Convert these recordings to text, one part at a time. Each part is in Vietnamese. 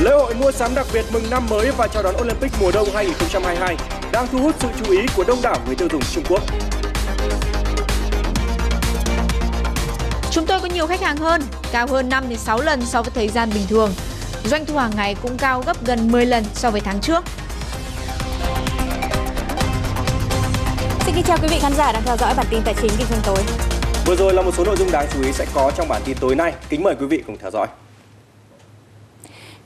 Lễ hội mua sắm đặc biệt mừng năm mới và chào đón Olympic mùa đông 2022 đang thu hút sự chú ý của đông đảo người tiêu dùng Trung Quốc. Chúng tôi có nhiều khách hàng hơn, cao hơn 5 đến 6 lần so với thời gian bình thường. Doanh thu hàng ngày cũng cao gấp gần 10 lần so với tháng trước. Xin kính chào quý vị khán giả đang theo dõi bản tin tài chính kinh doanh tối. Vừa rồi là một số nội dung đáng chú ý sẽ có trong bản tin tối nay. Kính mời quý vị cùng theo dõi.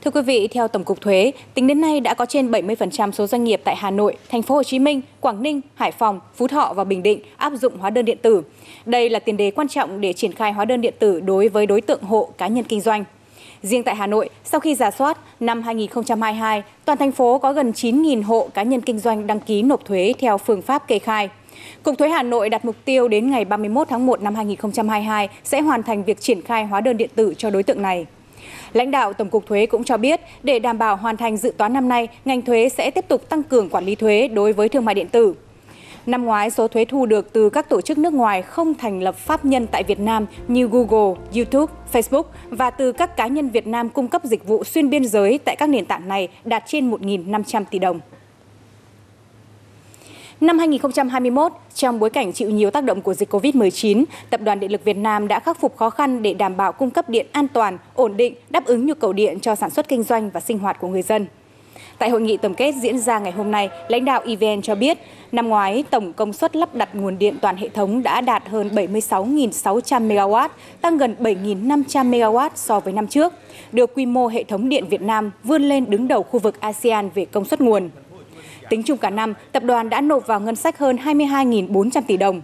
Thưa quý vị, theo Tổng cục Thuế, tính đến nay đã có trên 70% số doanh nghiệp tại Hà Nội, Thành phố Hồ Chí Minh, Quảng Ninh, Hải Phòng, Phú Thọ và Bình Định áp dụng hóa đơn điện tử. Đây là tiền đề quan trọng để triển khai hóa đơn điện tử đối với đối tượng hộ cá nhân kinh doanh. Riêng tại Hà Nội, sau khi giả soát, năm 2022, toàn thành phố có gần 9.000 hộ cá nhân kinh doanh đăng ký nộp thuế theo phương pháp kê khai. Cục Thuế Hà Nội đặt mục tiêu đến ngày 31 tháng 1 năm 2022 sẽ hoàn thành việc triển khai hóa đơn điện tử cho đối tượng này. Lãnh đạo Tổng cục Thuế cũng cho biết, để đảm bảo hoàn thành dự toán năm nay, ngành thuế sẽ tiếp tục tăng cường quản lý thuế đối với thương mại điện tử. Năm ngoái, số thuế thu được từ các tổ chức nước ngoài không thành lập pháp nhân tại Việt Nam như Google, YouTube, Facebook và từ các cá nhân Việt Nam cung cấp dịch vụ xuyên biên giới tại các nền tảng này đạt trên 1.500 tỷ đồng. Năm 2021, trong bối cảnh chịu nhiều tác động của dịch COVID-19, Tập đoàn Điện lực Việt Nam đã khắc phục khó khăn để đảm bảo cung cấp điện an toàn, ổn định, đáp ứng nhu cầu điện cho sản xuất kinh doanh và sinh hoạt của người dân. Tại hội nghị tổng kết diễn ra ngày hôm nay, lãnh đạo EVN cho biết, năm ngoái tổng công suất lắp đặt nguồn điện toàn hệ thống đã đạt hơn 76.600 MW, tăng gần 7.500 MW so với năm trước, đưa quy mô hệ thống điện Việt Nam vươn lên đứng đầu khu vực ASEAN về công suất nguồn. Tính chung cả năm, tập đoàn đã nộp vào ngân sách hơn 22.400 tỷ đồng.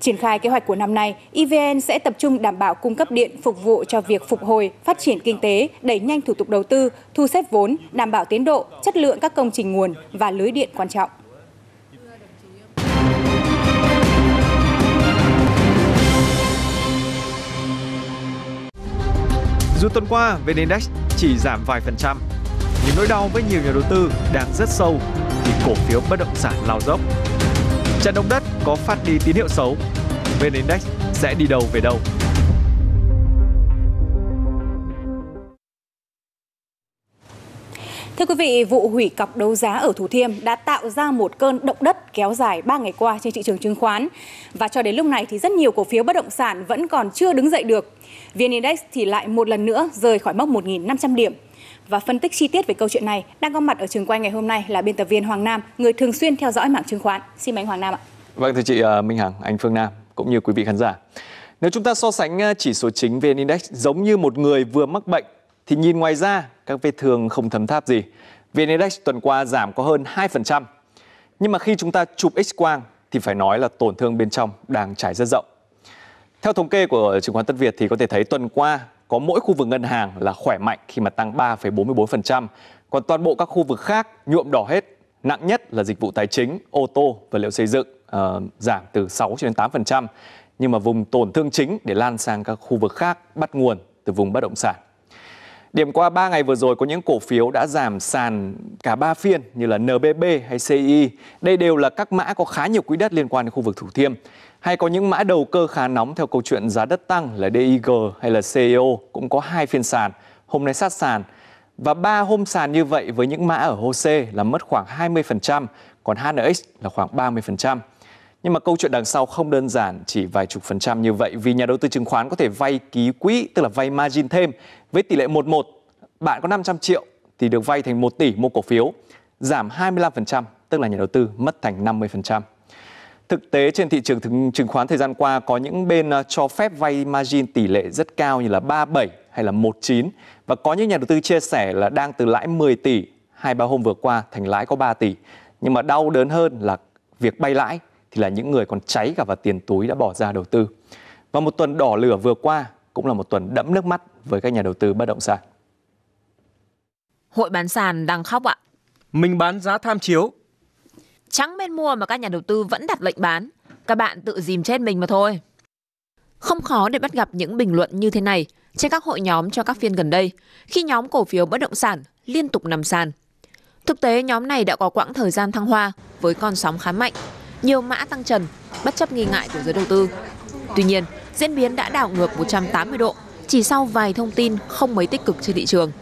Triển khai kế hoạch của năm nay, EVN sẽ tập trung đảm bảo cung cấp điện phục vụ cho việc phục hồi, phát triển kinh tế, đẩy nhanh thủ tục đầu tư, thu xếp vốn, đảm bảo tiến độ, chất lượng các công trình nguồn và lưới điện quan trọng. Dù tuần qua VN Index chỉ giảm vài phần trăm, nhưng nỗi đau với nhiều nhà đầu tư đang rất sâu cổ phiếu bất động sản lao dốc. Trận động đất có phát đi tín hiệu xấu, VN Index sẽ đi đâu về đâu? Thưa quý vị, vụ hủy cọc đấu giá ở Thủ Thiêm đã tạo ra một cơn động đất kéo dài 3 ngày qua trên thị trường chứng khoán. Và cho đến lúc này thì rất nhiều cổ phiếu bất động sản vẫn còn chưa đứng dậy được. VN Index thì lại một lần nữa rời khỏi mốc 1.500 điểm. Và phân tích chi tiết về câu chuyện này đang có mặt ở trường quay ngày hôm nay là biên tập viên Hoàng Nam, người thường xuyên theo dõi mảng chứng khoán. Xin mời anh Hoàng Nam ạ. Vâng thưa chị à, Minh Hằng, anh Phương Nam cũng như quý vị khán giả. Nếu chúng ta so sánh à, chỉ số chính VN Index giống như một người vừa mắc bệnh thì nhìn ngoài ra các vết thương không thấm tháp gì. VN Index tuần qua giảm có hơn 2%. Nhưng mà khi chúng ta chụp X-quang thì phải nói là tổn thương bên trong đang trải rất rộng. Theo thống kê của chứng khoán Tân Việt thì có thể thấy tuần qua có mỗi khu vực ngân hàng là khỏe mạnh khi mà tăng 3,44%, còn toàn bộ các khu vực khác nhuộm đỏ hết. Nặng nhất là dịch vụ tài chính, ô tô, vật liệu xây dựng uh, giảm từ 6 cho đến 8%, nhưng mà vùng tổn thương chính để lan sang các khu vực khác bắt nguồn từ vùng bất động sản. Điểm qua 3 ngày vừa rồi có những cổ phiếu đã giảm sàn cả 3 phiên như là NBB hay CI. Đây đều là các mã có khá nhiều quỹ đất liên quan đến khu vực Thủ Thiêm. Hay có những mã đầu cơ khá nóng theo câu chuyện giá đất tăng là DIG hay là CEO cũng có hai phiên sàn, hôm nay sát sàn. Và ba hôm sàn như vậy với những mã ở HOSE là mất khoảng 20%, còn HNX là khoảng 30%. Nhưng mà câu chuyện đằng sau không đơn giản chỉ vài chục phần trăm như vậy vì nhà đầu tư chứng khoán có thể vay ký quỹ, tức là vay margin thêm với tỷ lệ 11. Bạn có 500 triệu thì được vay thành 1 tỷ mua cổ phiếu, giảm 25%, tức là nhà đầu tư mất thành 50%. Thực tế trên thị trường chứng khoán thời gian qua có những bên à, cho phép vay margin tỷ lệ rất cao như là 37 hay là 19 và có những nhà đầu tư chia sẻ là đang từ lãi 10 tỷ hai ba hôm vừa qua thành lãi có 3 tỷ. Nhưng mà đau đớn hơn là việc bay lãi thì là những người còn cháy cả vào tiền túi đã bỏ ra đầu tư. Và một tuần đỏ lửa vừa qua cũng là một tuần đẫm nước mắt với các nhà đầu tư bất động sản. Hội bán sàn đang khóc ạ. Mình bán giá tham chiếu. Chẳng bên mua mà các nhà đầu tư vẫn đặt lệnh bán. Các bạn tự dìm chết mình mà thôi. Không khó để bắt gặp những bình luận như thế này trên các hội nhóm cho các phiên gần đây, khi nhóm cổ phiếu bất động sản liên tục nằm sàn. Thực tế, nhóm này đã có quãng thời gian thăng hoa với con sóng khá mạnh, nhiều mã tăng trần, bất chấp nghi ngại của giới đầu tư. Tuy nhiên, diễn biến đã đảo ngược 180 độ chỉ sau vài thông tin không mấy tích cực trên thị trường.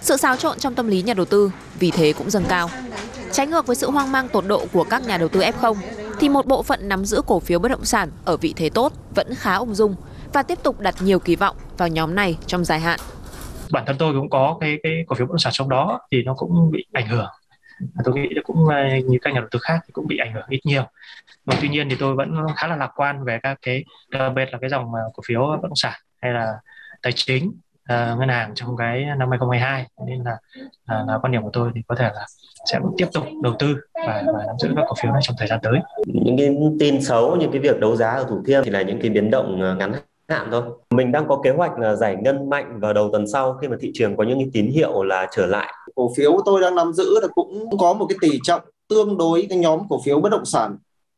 Sự xáo trộn trong tâm lý nhà đầu tư vì thế cũng dâng cao. Trái ngược với sự hoang mang tột độ của các nhà đầu tư F0, thì một bộ phận nắm giữ cổ phiếu bất động sản ở vị thế tốt vẫn khá ung dung và tiếp tục đặt nhiều kỳ vọng vào nhóm này trong dài hạn. Bản thân tôi cũng có cái cái cổ phiếu bất động sản trong đó thì nó cũng bị ảnh hưởng. À, tôi nghĩ cũng ờ, như các nhà đầu tư khác thì cũng bị ảnh hưởng ít nhiều. Mà tuy nhiên thì tôi vẫn khá là lạc quan về các cái đặc biệt là cái dòng ờ, cổ phiếu bất động sản hay là tài chính uh, ngân hàng trong cái năm 2022 nên là, là là quan điểm của tôi thì có thể là sẽ tiếp tục đầu tư và, và nắm giữ các cổ phiếu này trong thời gian tới. Những cái tin xấu như cái việc đấu giá ở Thủ Thiêm thì là những cái biến động ngắn hạn thôi. Mình đang có kế hoạch là giải ngân mạnh vào đầu tuần sau khi mà thị trường có những cái tín hiệu là trở lại. Cổ phiếu tôi đang nắm giữ là cũng có một cái tỷ trọng tương đối cái nhóm cổ phiếu bất động sản.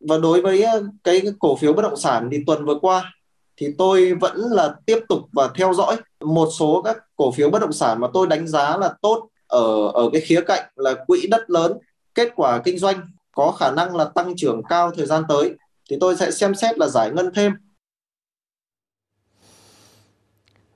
Và đối với ờ, cái cổ phiếu bất động sản thì tuần vừa qua thì tôi vẫn là tiếp tục và theo dõi một số các cổ phiếu bất động sản mà tôi đánh giá là tốt ở ở cái khía cạnh là quỹ đất lớn. Kết quả kinh doanh có khả năng là tăng trưởng cao thời gian tới thì tôi sẽ xem xét là giải ngân thêm.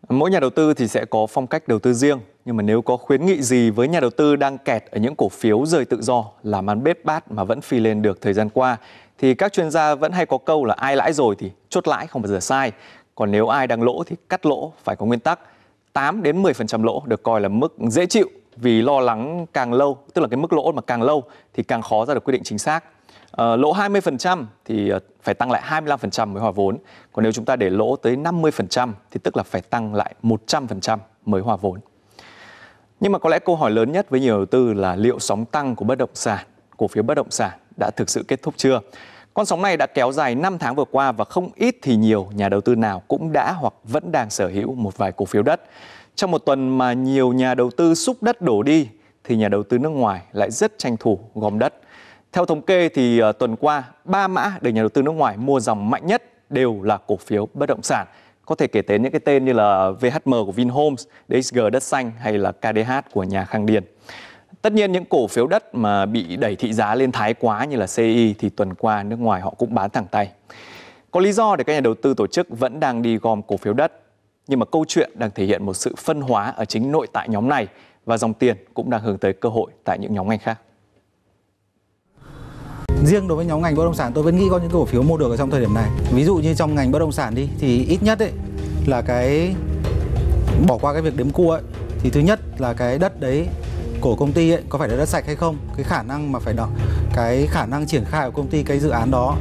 Mỗi nhà đầu tư thì sẽ có phong cách đầu tư riêng, nhưng mà nếu có khuyến nghị gì với nhà đầu tư đang kẹt ở những cổ phiếu rời tự do làm ăn bết bát mà vẫn phi lên được thời gian qua thì các chuyên gia vẫn hay có câu là ai lãi rồi thì chốt lãi không bao giờ sai. Còn nếu ai đang lỗ thì cắt lỗ phải có nguyên tắc. 8 đến 10% lỗ được coi là mức dễ chịu vì lo lắng càng lâu, tức là cái mức lỗ mà càng lâu thì càng khó ra được quyết định chính xác. À, lỗ 20% thì ờ, phải tăng lại 25% mới hòa vốn. Còn nếu chúng ta để lỗ tới 50% thì tức là phải tăng lại 100% mới hòa vốn. Nhưng mà có lẽ câu hỏi lớn nhất với nhiều đầu tư là liệu sóng tăng của bất động sản, cổ phiếu bất động sản đã thực sự kết thúc chưa? Con sóng này đã kéo dài 5 tháng vừa qua và không ít thì nhiều nhà đầu tư nào cũng đã hoặc vẫn đang sở hữu một vài cổ phiếu đất. Trong một tuần mà nhiều nhà đầu tư xúc đất đổ đi thì nhà đầu tư nước ngoài lại rất tranh thủ gom đất. Theo thống kê thì ờ, tuần qua, ba mã được nhà đầu tư nước ngoài mua dòng mạnh nhất đều là cổ phiếu bất động sản. Có thể kể đến những cái tên như là VHM của Vinhomes, DXG Đất Xanh hay là KDH của nhà Khang Điền. Tất nhiên những cổ phiếu đất mà bị đẩy thị giá lên thái quá như là CI thì tuần qua nước ngoài họ cũng bán thẳng tay. Có lý do để các nhà đầu tư tổ chức vẫn đang đi gom cổ phiếu đất, nhưng mà câu chuyện đang thể hiện một sự phân hóa ở chính nội tại nhóm này và dòng tiền cũng đang hướng tới cơ hội tại những nhóm ngành khác. Riêng đối với nhóm ngành bất động sản, tôi vẫn nghĩ có những cổ phiếu mua được ở trong thời điểm này. Ví dụ như trong ngành bất động sản đi, thì ít nhất ấy là cái, bỏ qua cái việc đếm cua ấy, thì thứ nhất là cái đất đấy của công ty ấy có phải là đất sạch hay không cái khả năng mà phải đọc cái khả năng triển khai của công ty, cái dự án đó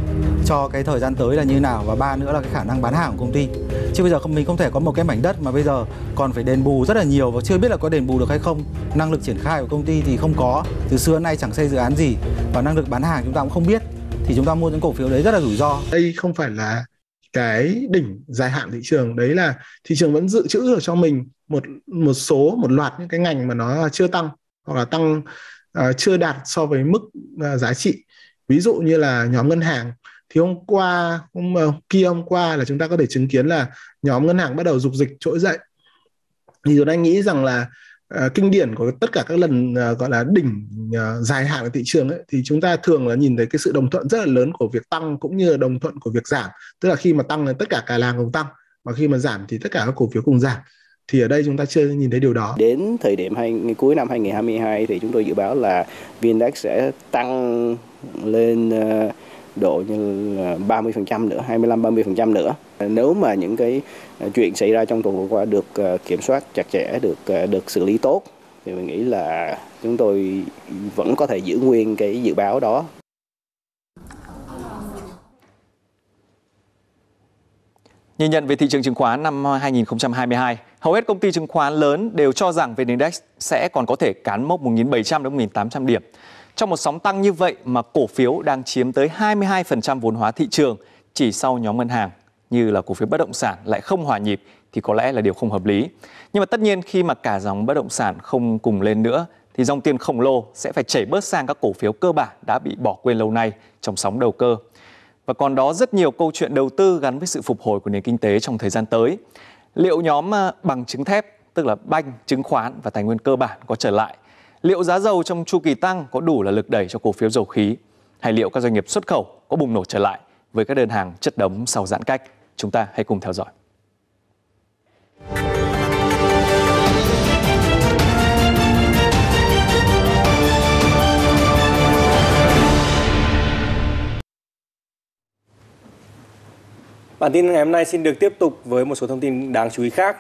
cho cái thời gian tới là như nào và ba nữa là cái khả năng bán hàng của công ty. Chứ bây giờ không mình không thể có một cái mảnh đất mà bây giờ còn phải đền bù rất là nhiều và chưa biết là có đền bù được hay không. Năng lực triển khai của công ty thì không có từ xưa đến nay chẳng xây dự án gì và năng lực bán hàng chúng ta cũng không biết. Thì chúng ta mua những cổ phiếu đấy rất là rủi ro. Đây không phải là cái đỉnh dài hạn thị trường đấy là thị trường vẫn dự trữ được cho mình một một số một loạt những cái ngành mà nó chưa tăng hoặc là tăng uh, chưa đạt so với mức uh, giá trị. Ví dụ như là nhóm ngân hàng thì hôm qua ờ, hôm kia hôm qua là chúng ta có thể chứng kiến là nhóm ngân hàng bắt đầu dục dịch trỗi dậy. Thì tôi anh nghĩ rằng là uh, kinh điển của tất cả các lần uh, gọi là đỉnh uh, dài hạn của thị trường ấy, thì chúng ta thường là nhìn thấy cái sự đồng thuận rất là lớn của việc tăng cũng như là đồng thuận của việc giảm. Tức là khi mà tăng là tất cả cả làng cùng tăng mà khi mà giảm thì tất cả các cổ phiếu cùng giảm. Thì ở đây chúng ta chưa nhìn thấy điều đó. Đến thời điểm hay, cuối năm 2022 thì chúng tôi dự báo là VN-Index sẽ tăng lên uh, độ như là 30% nữa, 25-30% nữa. Nếu mà những cái à, chuyện xảy ra trong tuần vừa qua được à, kiểm soát chặt chẽ, được à, được xử lý tốt thì mình nghĩ là chúng tôi vẫn có thể giữ nguyên cái dự báo đó Nhìn nhận về thị trường chứng khoán năm 2022, hầu hết công ty chứng khoán lớn đều cho rằng VN Index sẽ còn có thể cán mốc 1.700 đến 1.800 điểm. Trong một sóng tăng như vậy mà cổ phiếu đang chiếm tới 22% vốn hóa thị trường chỉ sau nhóm ngân hàng như là cổ phiếu bất động sản lại không hòa nhịp thì có lẽ là điều không hợp lý. Nhưng mà tất nhiên khi mà cả dòng bất động sản không cùng lên nữa thì dòng tiền khổng lồ sẽ phải chảy bớt sang các cổ phiếu cơ bản đã bị bỏ quên lâu nay trong sóng đầu cơ. Và còn đó rất nhiều câu chuyện đầu tư gắn với sự phục hồi của nền kinh tế trong thời gian tới. Liệu nhóm à, bằng chứng thép, tức là banh, chứng khoán và tài nguyên cơ bản có trở lại? liệu giá dầu trong chu kỳ tăng có đủ là lực đẩy cho cổ phiếu dầu khí hay liệu các doanh nghiệp xuất khẩu có bùng nổ trở lại với các đơn hàng chất đống sau giãn cách? Chúng ta hãy cùng theo dõi. Bản tin ngày hôm nay xin được tiếp tục với một số thông tin đáng chú ý khác.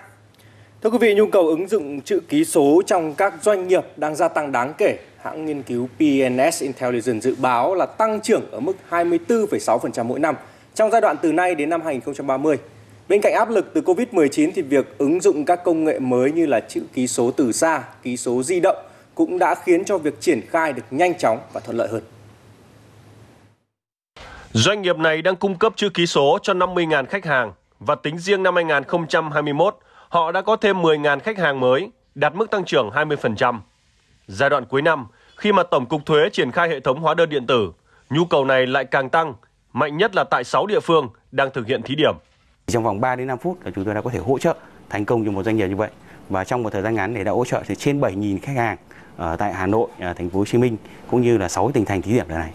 Thưa quý vị, nhu cầu ứng dụng chữ ký số trong các doanh nghiệp đang gia tăng đáng kể. Hãng nghiên cứu PNS Intelligence dự báo là tăng trưởng ở mức 24,6% mỗi năm trong giai đoạn từ nay đến năm 2030. Bên cạnh áp lực từ Covid-19 thì việc ứng dụng các công nghệ mới như là chữ ký số từ xa, ký số di động cũng đã khiến cho việc triển khai được nhanh chóng và thuận lợi hơn. Doanh nghiệp này đang cung cấp chữ ký số cho 50.000 khách hàng và tính riêng năm 2021, họ đã có thêm 10.000 khách hàng mới, đạt mức tăng trưởng 20%. Giai đoạn cuối năm, khi mà Tổng cục Thuế triển khai hệ thống hóa đơn điện tử, nhu cầu này lại càng tăng, mạnh nhất là tại 6 địa phương đang thực hiện thí điểm. Trong vòng 3 đến 5 phút là chúng tôi đã có thể hỗ trợ thành công cho một doanh nghiệp như vậy và trong một thời gian ngắn để đã hỗ trợ thì trên 7.000 khách hàng ở tại Hà Nội, thành phố Hồ Chí Minh cũng như là 6 tỉnh thành thí điểm lần này.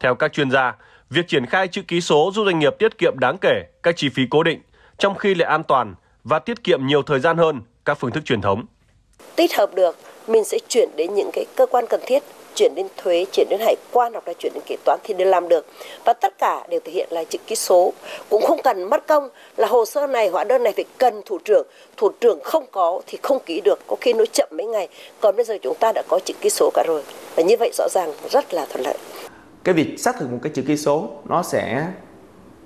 Theo các chuyên gia, việc triển khai chữ ký số giúp doanh nghiệp tiết kiệm đáng kể các chi phí cố định, trong khi lại an toàn và tiết kiệm nhiều thời gian hơn các phương thức truyền thống. Tích hợp được, mình sẽ chuyển đến những cái cơ quan cần thiết chuyển đến thuế, chuyển đến hải quan hoặc là chuyển đến kế toán thì đều làm được. Và tất cả đều thể hiện là chữ ký số. Cũng không cần mất công là hồ sơ này, hóa đơn này phải cần thủ trưởng. Thủ trưởng không có thì không ký được, có khi nó chậm mấy ngày. Còn bây giờ chúng ta đã có chữ ký số cả rồi. Và như vậy rõ ràng rất là thuận lợi. Cái việc xác thực một cái chữ ký số nó sẽ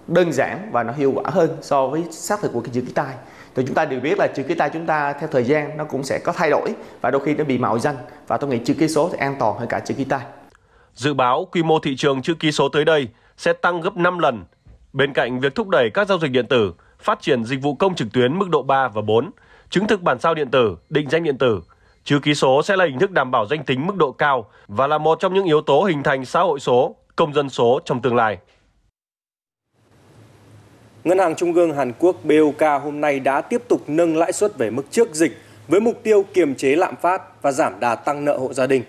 đơn giản và nó hiệu quả hơn so với xác thực của cái chữ ký tay thì chúng ta đều biết là chữ ký tay chúng ta theo thời gian nó cũng sẽ có thay đổi và đôi khi nó bị mạo danh và tôi nghĩ chữ ký số thì an toàn hơn cả chữ ký tay. Dự báo quy mô thị trường chữ ký số tới đây sẽ tăng gấp 5 lần. Bên cạnh việc thúc đẩy các giao dịch điện tử, phát triển dịch vụ công trực tuyến mức độ 3 và 4, chứng thực bản sao điện tử, định danh điện tử, chữ ký số sẽ là hình thức đảm bảo danh tính mức độ cao và là một trong những yếu tố hình thành xã hội số, công dân số trong tương lai. Ngân hàng Trung ương Hàn Quốc BOK hôm nay đã tiếp tục nâng lãi suất về mức trước dịch với mục tiêu kiềm chế lạm phát và giảm đà tăng nợ hộ gia đình.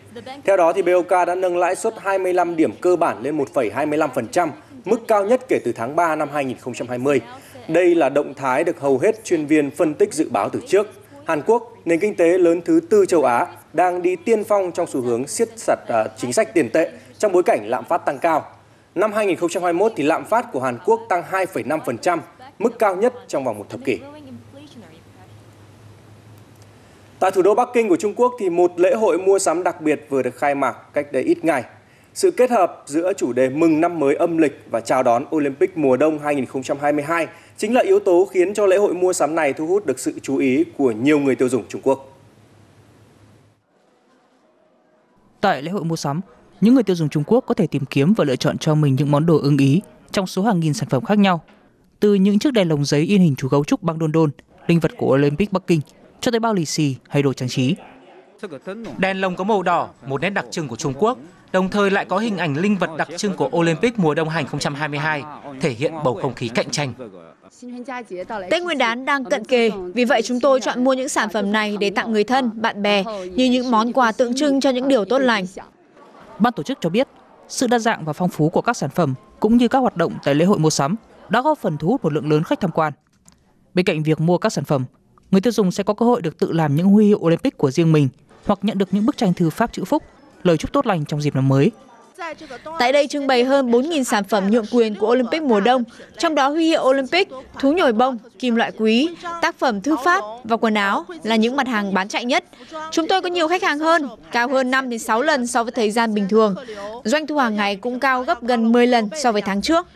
Theo đó thì BOK đã nâng lãi suất 25 điểm cơ bản lên 1,25%, mức cao nhất kể từ tháng 3 năm 2020. Đây là động thái được hầu hết chuyên viên phân tích dự báo từ trước. Hàn Quốc, nền kinh tế lớn thứ tư châu Á, đang đi tiên phong trong xu hướng siết chặt à, chính sách tiền tệ trong bối cảnh lạm phát tăng cao. Năm 2021 thì lạm phát của Hàn Quốc tăng 2,5%, mức cao nhất trong vòng một thập kỷ. Tại thủ đô Bắc Kinh của Trung Quốc thì một lễ hội mua sắm đặc biệt vừa được khai mạc cách đây ít ngày. Sự kết hợp giữa chủ đề mừng năm mới âm lịch và chào đón Olympic mùa đông 2022 chính là yếu tố khiến cho lễ hội mua sắm này thu hút được sự chú ý của nhiều người tiêu dùng Trung Quốc. Tại lễ hội mua sắm, những người tiêu dùng Trung Quốc có thể tìm kiếm và lựa chọn cho mình những món đồ ưng ý trong số hàng nghìn sản phẩm khác nhau. Từ những chiếc đèn lồng giấy in hình chú gấu trúc băng đôn đôn, linh vật của Olympic Bắc Kinh, cho tới bao lì xì hay đồ trang trí. Đèn lồng có màu đỏ, một nét đặc trưng của Trung Quốc, đồng thời lại có hình ảnh linh vật đặc trưng của Olympic mùa đông 2022, thể hiện bầu không khí cạnh tranh. Tết Nguyên đán đang cận kề, vì vậy chúng tôi chọn mua những sản phẩm này để tặng người thân, bạn bè như những món quà tượng trưng cho những điều tốt lành. Ban tổ chức cho biết, sự đa dạng và phong phú của các sản phẩm cũng như các hoạt động tại lễ hội mua sắm đã góp phần thu hút một lượng lớn khách tham quan. Bên cạnh việc mua các sản phẩm, người tiêu dùng sẽ có cơ hội được tự làm những huy hiệu Olympic của riêng mình hoặc nhận được những bức tranh thư pháp chữ phúc, lời chúc tốt lành trong dịp năm mới. Tại đây trưng bày hơn 4.000 sản phẩm nhượng quyền của Olympic mùa đông, trong đó huy hiệu Olympic, thú nhồi bông, kim loại quý, tác phẩm thư pháp và quần áo là những mặt hàng bán chạy nhất. Chúng tôi có nhiều khách hàng hơn, cao hơn 5 đến 6 lần so với thời gian bình thường. Doanh thu hàng ngày cũng cao gấp gần 10 lần so với tháng trước.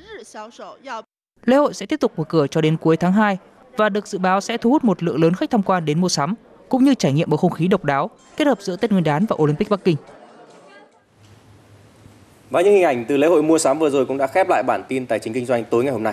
Lễ hội sẽ tiếp tục mở cửa cho đến cuối tháng 2 và được dự báo sẽ thu hút một lượng lớn khách tham quan đến mua sắm, cũng như trải nghiệm bầu không khí độc đáo kết hợp giữa Tết Nguyên đán và Olympic Bắc Kinh. Và những hình ảnh từ lễ hội mua sắm vừa rồi cũng đã khép lại bản tin tài chính kinh doanh tối ngày hôm nay.